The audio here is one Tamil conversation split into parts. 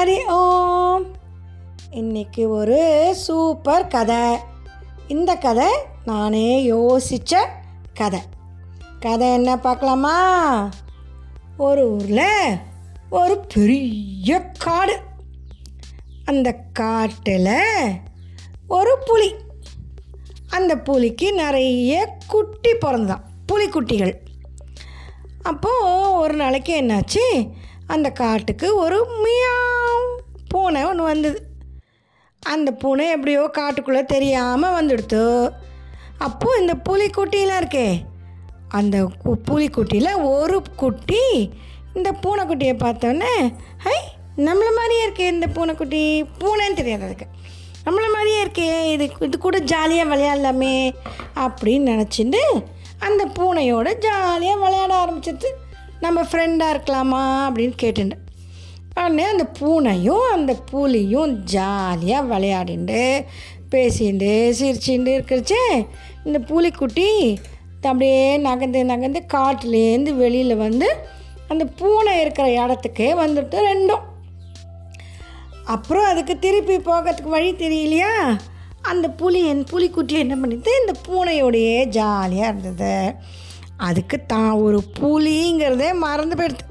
ஹரி ஓம் இன்னைக்கு ஒரு சூப்பர் கதை. இந்த கதை நானே யோசித்த கதை. கதை என்ன பார்க்கலாமா? ஒரு ஊரில் ஒரு பெரிய காடு. அந்த காட்டில் ஒரு புலி. அந்த புலிக்கு நிறைய குட்டி பிறந்தான் புலிக்குட்டிகள். அப்போது ஒரு நாளைக்கு என்னாச்சு? அந்த காட்டுக்கு ஒரு மியாவ் பூனை ஒன்று வந்தது. அந்த பூனை எப்படியோ காட்டுக்குள்ளே தெரியாமல் வந்துடுத்து. அப்போது இந்த புலிக்குட்டிலாம் இருக்கே அந்த கு- புலிக்குட்டியில் ஒரு குட்டி இந்த பூனைக்குட்டியை பார்த்தோன்னே ஹை நம்மளை மாதிரியே இருக்கே இந்த பூனைக்குட்டி. பூனைன்னு தெரியாது அதுக்கு. நம்மள மாதிரியே இருக்கே இது இது கூட ஜாலியாக விளையாடலாமே அப்படின்னு நினச்சிட்டு அந்த பூனையோட ஜாலியாக விளையாட ஆரம்பிச்சிட்டு நம்ம ஃப்ரெண்டாக இருக்கலாமா அப்படின்னு கேட்டுட்டேன் உடனே அந்த பூனையும் அந்த புலியும் ஜாலியாக விளையாடிண்டு பேசிண்டு சிரிச்சுட்டு இருக்கிறச்சே இந்த புலிக்குட்டி அப்படியே நகர்ந்து நகர்ந்து காட்டுலேருந்து வெளியில் வந்து அந்த பூனை இருக்கிற இடத்துக்கே வந்துட்டு ரெண்டும். அப்புறம் அதுக்கு திருப்பி போகிறதுக்கு வழி தெரியலையா? அந்த புலி என் புலிக்குட்டி என்ன பண்ணிட்டு இந்த பூனையோடையே ஜாலியாக இருந்தது. அதுக்கு தான் ஒரு புலிங்கிறதே மறந்து போயிடுது.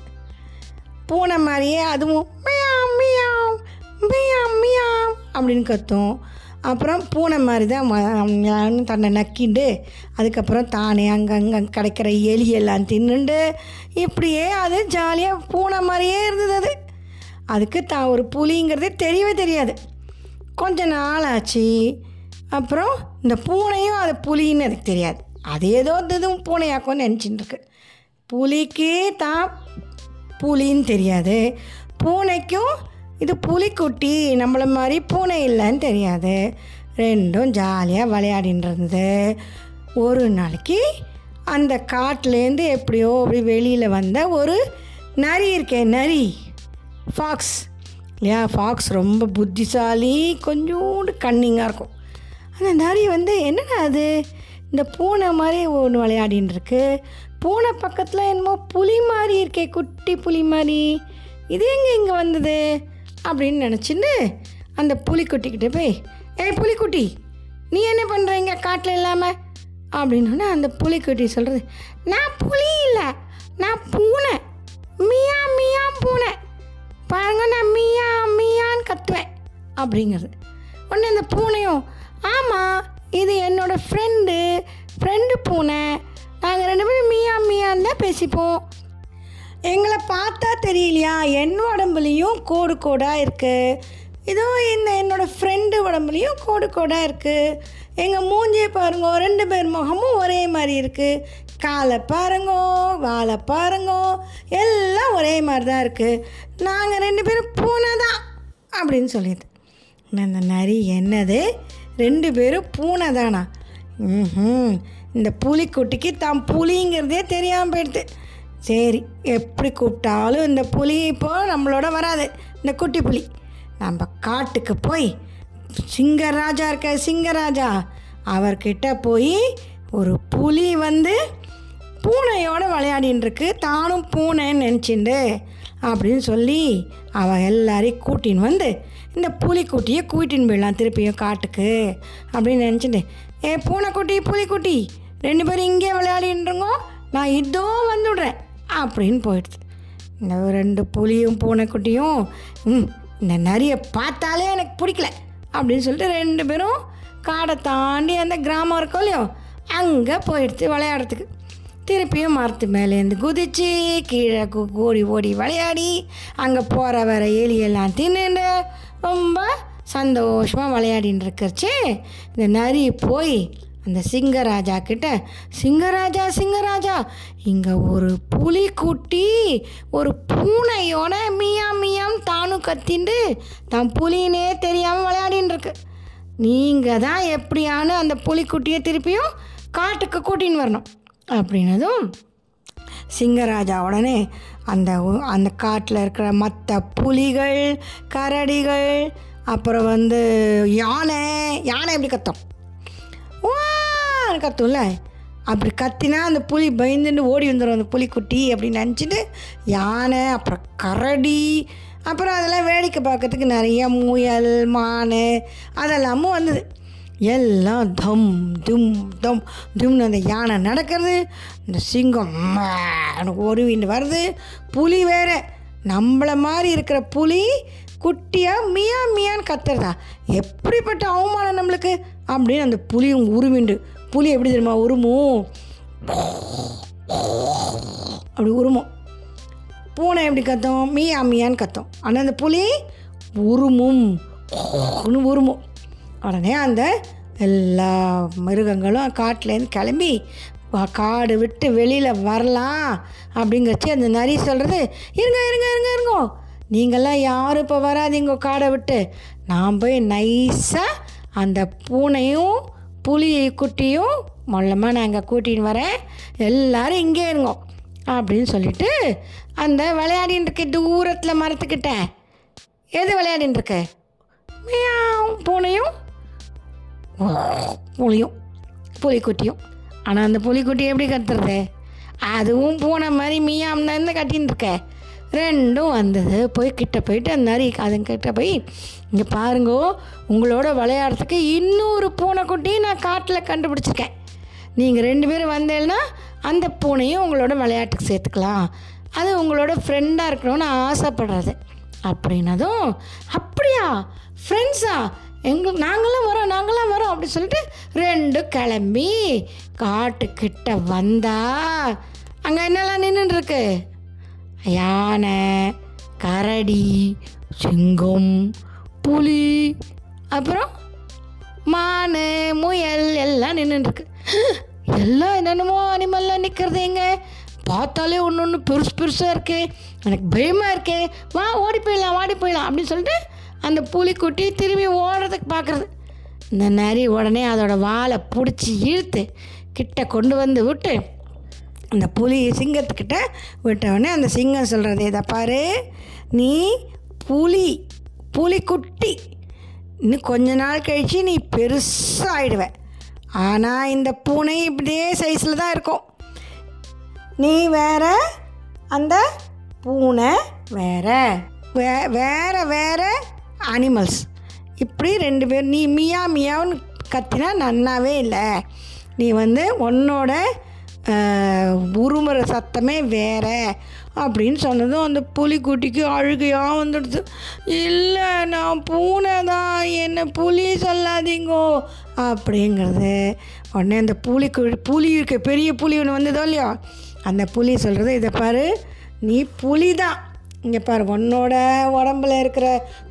பூனை மாதிரியே அதுவும் மியாவ் மியாவ் மியாவ் மியாவ் அப்படின்னு கத்தும். அப்புறம் பூனை மாதிரி தான் தன்னை நக்கிண்டு அதுக்கப்புறம் தானே அங்கங்கே கிடைக்கிற எலியெல்லாம் தின்னுண்டு இப்படியே அது ஜாலியாக பூனை மாதிரியே இருந்தது அது. அதுக்கு தான் ஒரு புலிங்கிறதே தெரியவே தெரியாது. கொஞ்ச நாள் ஆச்சு அப்புறம் இந்த பூனையும் அது புலின்னு எனக்கு தெரியாது. அது ஏதோ இதுவும் பூனையாக்கும்னு நினச்சிட்டு இருக்கு புலிக்கு தான் புலின்னு தெரியாது. பூனைக்கும் இது புலிக்குட்டி நம்மள மாதிரி பூனை இல்லைன்னு தெரியாது. ரெண்டும் ஜாலியாக விளையாடின்னு இருந்தது ஒரு நாளைக்கு அந்த காட்டிலேருந்து எப்படியோ அப்படி வெளியில் வந்த ஒரு நரி இருக்கே நரி. ஃபாக்ஸ் இல்லையா? ஃபாக்ஸ் ரொம்ப புத்திசாலி கொஞ்சோண்டு கன்னிங்காக இருக்கும். அந்த நரி வந்து என்னடா அது? இந்த பூனை மாதிரி ஒன்று விளையாடின்னு இருக்கு பூனை பக்கத்தில் என்னமோ புலி மாதிரி இருக்கே குட்டி புலி மாதிரி. இது எங்கே இங்கே வந்தது? அப்படின்னு நினச்சின்னு அந்த புலிக்குட்டிக்கிட்ட போய் ஏய் புலிக்குட்டி நீ என்ன பண்ணுறீங்க காட்டில் இல்லாமல் அப்படின்னோடனே அந்த புலிக்குட்டி சொல்கிறது நான் புலி இல்லை நான் பூனை. மியா மியா பூனை. பாருங்க நான் மியா மியான்னு கத்துவேன். அப்படிங்கிறது. உடனே அந்த பூனையும் ஆமாம் இது என்னோடய ஃப்ரெண்டு ஃப்ரெண்டு பூனை. நாங்கள் ரெண்டு பேரும் மியா மியான்னு தான் பேசிப்போம். எங்களை பார்த்தா தெரியலையா? என் உடம்புலையும் கோடு கோடாக இருக்குது இதோ இந்த என்னோடய ஃப்ரெண்டு உடம்புலையும் கோடு கோடாக இருக்குது எங்கள் மூஞ்சியை பாருங்கோ ரெண்டு பேர் முகமும் ஒரே மாதிரி இருக்குது காலை பாருங்கோ வாழை பாருங்கோ எல்லாம் ஒரே மாதிரி தான் இருக்குது நாங்கள் ரெண்டு பேரும் பூனை தான் அப்படின்னு சொல்லிது அந்த நரி என்னது? ரெண்டு பேரும் பூனை தானா ம் இந்த புலிக்குட்டிக்கு தான் புலிங்கிறதே தெரியாமல் போயிடுது. சரி எப்படி கூப்பிட்டாலும் இந்த புலி இப்போது நம்மளோட வராது. இந்த குட்டி புலி. நம்ம காட்டுக்கு போய் சிங்கராஜா இருக்க சிங்கராஜா அவர்கிட்ட போய் ஒரு புலி வந்து பூனையோடு விளையாடின்ருக்கு தானும் பூனைன்னு நினச்சிண்டு அப்படின்னு சொல்லி அவள் எல்லாரையும் கூட்டின்னு வந்து இந்த புலிக்குட்டியை கூட்டின்னு போயிடலாம் திருப்பியும் காட்டுக்கு அப்படின்னு நினச்சிட்டு ஏ பூனைக்குட்டி புலிக்குட்டி ரெண்டு பேரும் இங்கே விளையாடின்றுங்கோ நான் இதோ வந்துடுறேன் அப்படின்னு போயிடுது. இந்த ரெண்டு புலியும் பூனைக்குட்டியும் ம் இந்த நரியை பார்த்தாலே எனக்கு பிடிக்கல அப்படின்னு சொல்லிட்டு ரெண்டு பேரும் காடை தாண்டி அந்த கிராமம் இருக்கும் இல்லையோ அங்கே போயிடுச்சு விளையாடுறதுக்கு. திருப்பியும் மரத்து மேலேருந்து குதிச்சு கீழே கூடி ஓடி ஓடி விளையாடி அங்கே போகிற வர எலியெல்லாம் தின்னுண்டு ரொம்ப சந்தோஷமாக விளையாடின்னு இருக்கிறச்சு இந்த நரி போய் அந்த சிங்கராஜா கிட்ட சிங்கராஜா சிங்கராஜா இங்கே ஒரு புலிக்குட்டி ஒரு பூனையோட மியா மியாம் தானும் கத்திண்டு தான் புலினே தெரியாமல் விளையாடின்னு இருக்கு நீங்கள் தான் எப்படியானு அந்த புலிக்குட்டியை திருப்பியும் காட்டுக்கு கூட்டின்னு வரணும். அப்படின்னதும் சிங்கராஜா உடனே அந்த அந்த காட்டில் இருக்கிற மற்ற புலிகள் கரடிகள் அப்புறம் வந்து யானை யானை எப்படி கத்தும்? வான்னு கத்தும்ல? அப்படி கத்தினா அந்த புலி பயந்துன்னு ஓடி வந்துடும் அந்த புலிக்குட்டி அப்படின்னு நினச்சிட்டு யானை அப்புறம் கரடி அப்புறம் அதெல்லாம் வேடிக்கை பார்க்கறதுக்கு நிறைய முயல் மான் அதெல்லாமும் வந்தது. எல்லாம் தம் தும் தம் தும்னு அந்த யானை நடக்கிறது. இந்த சிங்கம் எனக்கு ஒருவின்னு வருது. புலி வேறு. நம்மளை மாதிரி இருக்கிற புலி குட்டியாக மியா மியான்னு கத்துறதா? எப்படிப்பட்ட அவமானம் நம்மளுக்கு? அப்படின்னு அந்த புலியும் உருவிண்டு புலி எப்படி தெரியுமா? உருமும் அப்படி உருமும் பூனை எப்படி கத்தோம்? மியா மியான்னு கத்தோம். ஆனால் அந்த புலி உருமும். உருமும் உடனே அந்த எல்லா மிருகங்களும் காட்டிலேருந்து கிளம்பி காடு விட்டு வெளியில் வரலாம் அப்படிங்கிறச்சு அந்த நரி சொல்கிறது இருங்க இருங்க இருங்க இருங்கோ. நீங்கள்லாம் யாரும் இப்போ வராதீங்க காடை விட்டு. நான் போய் நைஸாக அந்த பூனையும் புலி குட்டியும் மொல்லமாக நான் இங்கே கூட்டின்னு வரேன். எல்லோரும் இங்கே இருங்கோ அப்படின்னு சொல்லிட்டு அந்த விளையாடின்னு தூரத்தில் மரத்துக்கிட்டேன் எது விளையாடின்னு இருக்கு பூனையும். புளியும் புலிக்குட்டியும் ஆனால் அந்த புலிக்குட்டி எப்படி கத்துறது? அதுவும் பூனை மாதிரி மீயாம்னு கட்டின்னு இருக்க. ரெண்டும் வந்தது. போய் கிட்ட போயிட்டு அந்த மாதிரி அதுங்கிட்ட போய் இங்கே பாருங்கோ உங்களோட விளையாடுறதுக்கு இன்னொரு பூனைக்குட்டியும் நான் காட்டில் கண்டுபிடிச்சிருக்கேன். நீங்கள் ரெண்டு பேரும் வந்தேன்னா அந்த பூனையும் உங்களோட விளையாட்டுக்கு சேர்த்துக்கலாம். அது உங்களோட ஃப்ரெண்டாக இருக்கணும்னு ஆசைப்படுறது. அப்படின்னதும் அப்படியா? ஃப்ரெண்ட்ஸா எங்கள் நாங்களாம் வரோம் நாங்களாம் வரோம் அப்படி சொல்லிட்டு ரெண்டு கிளம்பி காட்டுக்கிட்ட வந்தா. அங்கே என்னெல்லாம் நின்றுருக்கு யானை கரடி சிங்கம் புலி அப்புறம் மான் முயல் எல்லாம் நின்றுருக்கு எல்லாம் என்னென்னமோ அனிமல்லாம் நிற்கிறது எங்கே? பார்த்தாலே ஒன்று ஒன்று பெருசு பெருசாக இருக்கு. எனக்கு பயமாக இருக்கே. வா ஓடி போயிடலாம் ஓடி போயிடலாம் அப்படின்னு சொல்லிட்டு அந்த புலிக்குட்டி திரும்பி ஓடுறதுக்கு பார்க்குறது. இந்த நரி உடனே அதோட வாழை பிடிச்சி இழுத்து கிட்ட கொண்டு வந்து விட்டு அந்த புலி சிங்கத்துக்கிட்ட விட்டவுடனே அந்த சிங்கம் சொல்கிறது இதை பாரு நீ புலி புலிக்குட்டி இன்னும் கொஞ்ச நாள் கழித்து நீ பெருசாகிடுவேன் ஆனால் இந்த பூனை இப்படியே சைஸில் தான் இருக்கும். நீ வேற அந்த பூனை வேற வே வேற வேற அனிமல்ஸ் இப்படி ரெண்டு பேர் நீ மியா மியாவுன்னு கத்தினா நன்னாவே இல்லை. நீ வந்து உன்னோட உருமுறை உருமுற சத்தமே வேற அப்படின்னு சொன்னதும் அந்த புலிக்குட்டிக்கு அழுகையாக வந்துடுது. இல்லை நான் பூனை தான் என்னை புலி சொல்லாதீங்கோ அப்படிங்கிறது. உடனே அந்த புலிக்கு புலி இருக்க பெரிய புலி ஒன்று வந்ததோ இல்லையோ? அந்த புலி சொல்கிறது இதை பாரு நீ புலி தான் இங்கே பாரு உன்னோட உடம்புல இருக்கிற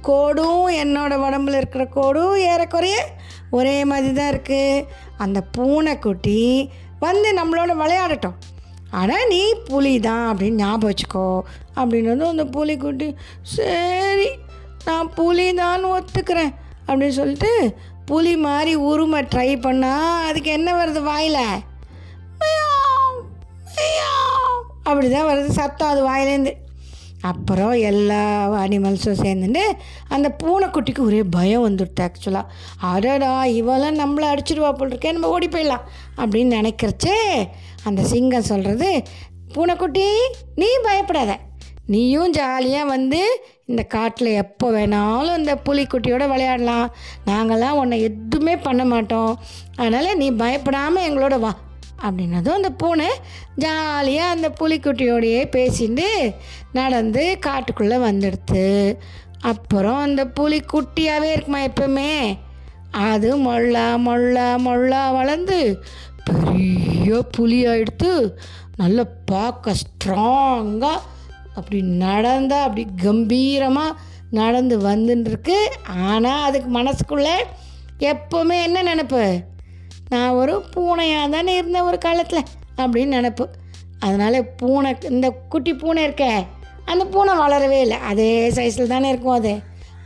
கோடும் என்னோட உடம்புல இருக்கிற கோடும் ஏறக்குறைய ஒரே மாதிரி தான் இருக்குது அந்த பூனைக்குட்டி வந்து நம்மளோட விளையாடட்டும். ஆனால் நீ புலி தான் அப்படின்னு ஞாபகம் வச்சுக்கோ. அப்படின்னு வந்து அந்த புலிக்குட்டி சரி நான் புலி தான் ஒத்துக்கிறேன். அப்படின்னு சொல்லிட்டு புலி மாதிரி உருமை ட்ரை பண்ணால் அதுக்கு என்ன வருது வாயில்? அப்படி தான் வருது சத்தம் அது வாயிலேருந்து அப்புறம் எல்லா அனிமல்ஸும் சேர்ந்துட்டு அந்த பூனைக்குட்டிக்கு ஒரே பயம் வந்துடுது ஆக்சுவலாக அடடா இவெல்லாம் நம்மளை அடிச்சிடுவா போல் இருக்கே நம்ம ஓடி போயிடலாம் அப்படின்னு நினைக்கிறச்சே அந்த சிங்கம் சொல்கிறது பூனைக்குட்டி நீ பயப்படாத. நீயும் ஜாலியாக வந்து இந்த காட்டில் எப்போ வேணாலும் இந்த புலிக்குட்டியோட விளையாடலாம். நாங்கள்லாம் உன்னை எதுவுமே பண்ண மாட்டோம். அதனால் நீ பயப்படாமல் எங்களோட வா. அப்படின்னதும் அந்த பூனை ஜாலியாக அந்த புலிக்குட்டியோடையே பேசிட்டு நடந்து காட்டுக்குள்ளே வந்துடுது அப்புறம் அந்த புலி குட்டியாகவே இருக்குமா எப்பவுமே? அது மொள்ளா மொள்ளா மொள்ளா வளர்ந்து பெரிய புலியாக ஆயிடுத்து நல்ல பார்க்க ஸ்ட்ராங்காக அப்படி நடந்தால் அப்படி கம்பீரமாக நடந்து வந்துட்டுருக்கு ஆனால் அதுக்கு மனசுக்குள்ளே எப்போவுமே என்ன நினப்பு? நான் ஒரு பூனையாக தானே இருந்தேன் ஒரு காலத்தில் அப்படின்னு நினப்பு. அதனால் பூனை இந்த குட்டி பூனை இருக்கே அந்த பூனை வளரவே இல்லை. அதே சைஸில் தானே இருக்கும் அது.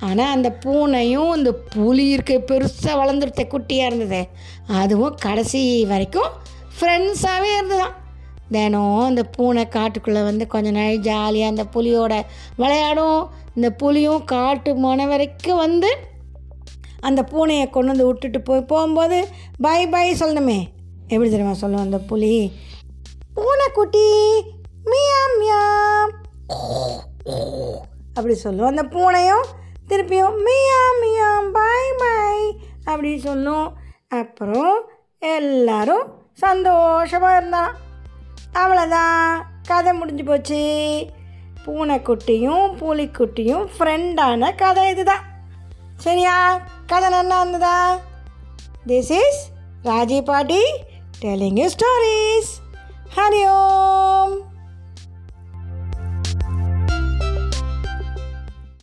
ஆனால் அந்த பூனையும் இந்த புலி இருக்க பெருசாக வளர்ந்துருத்த குட்டியாக இருந்தது. அதுவும் கடைசி வரைக்கும் ஃப்ரெண்ட்ஸாகவே இருந்ததான். தினம் அந்த பூனை காட்டுக்குள்ளே வந்து கொஞ்ச நாள் ஜாலியாக அந்த புலியோட விளையாடும். இந்த புலியும் காட்டு மன வரைக்கும் வந்து அந்த பூனையை கொண்டு வந்து விட்டுட்டு போய் போகும்போது பை பை சொல்லணுமே. எப்படி தெரியுமா சொல்லுவோம் அந்த புலி? பூனைக்குட்டி மியாம் மியாம் அப்படி சொல்லும். அந்த பூனையும் திருப்பியும் மியாம் மியாம் பாய் பாய் அப்படி சொல்லும். அப்புறம் எல்லாரும் சந்தோஷமாக இருந்தான். அவ்வளோதான் கதை முடிஞ்சு போச்சு. பூனைக்குட்டியும் புலிக்குட்டியும் ஃப்ரெண்டான கதை இதுதான். சரியா? This is Raji Pati telling you stories. Hari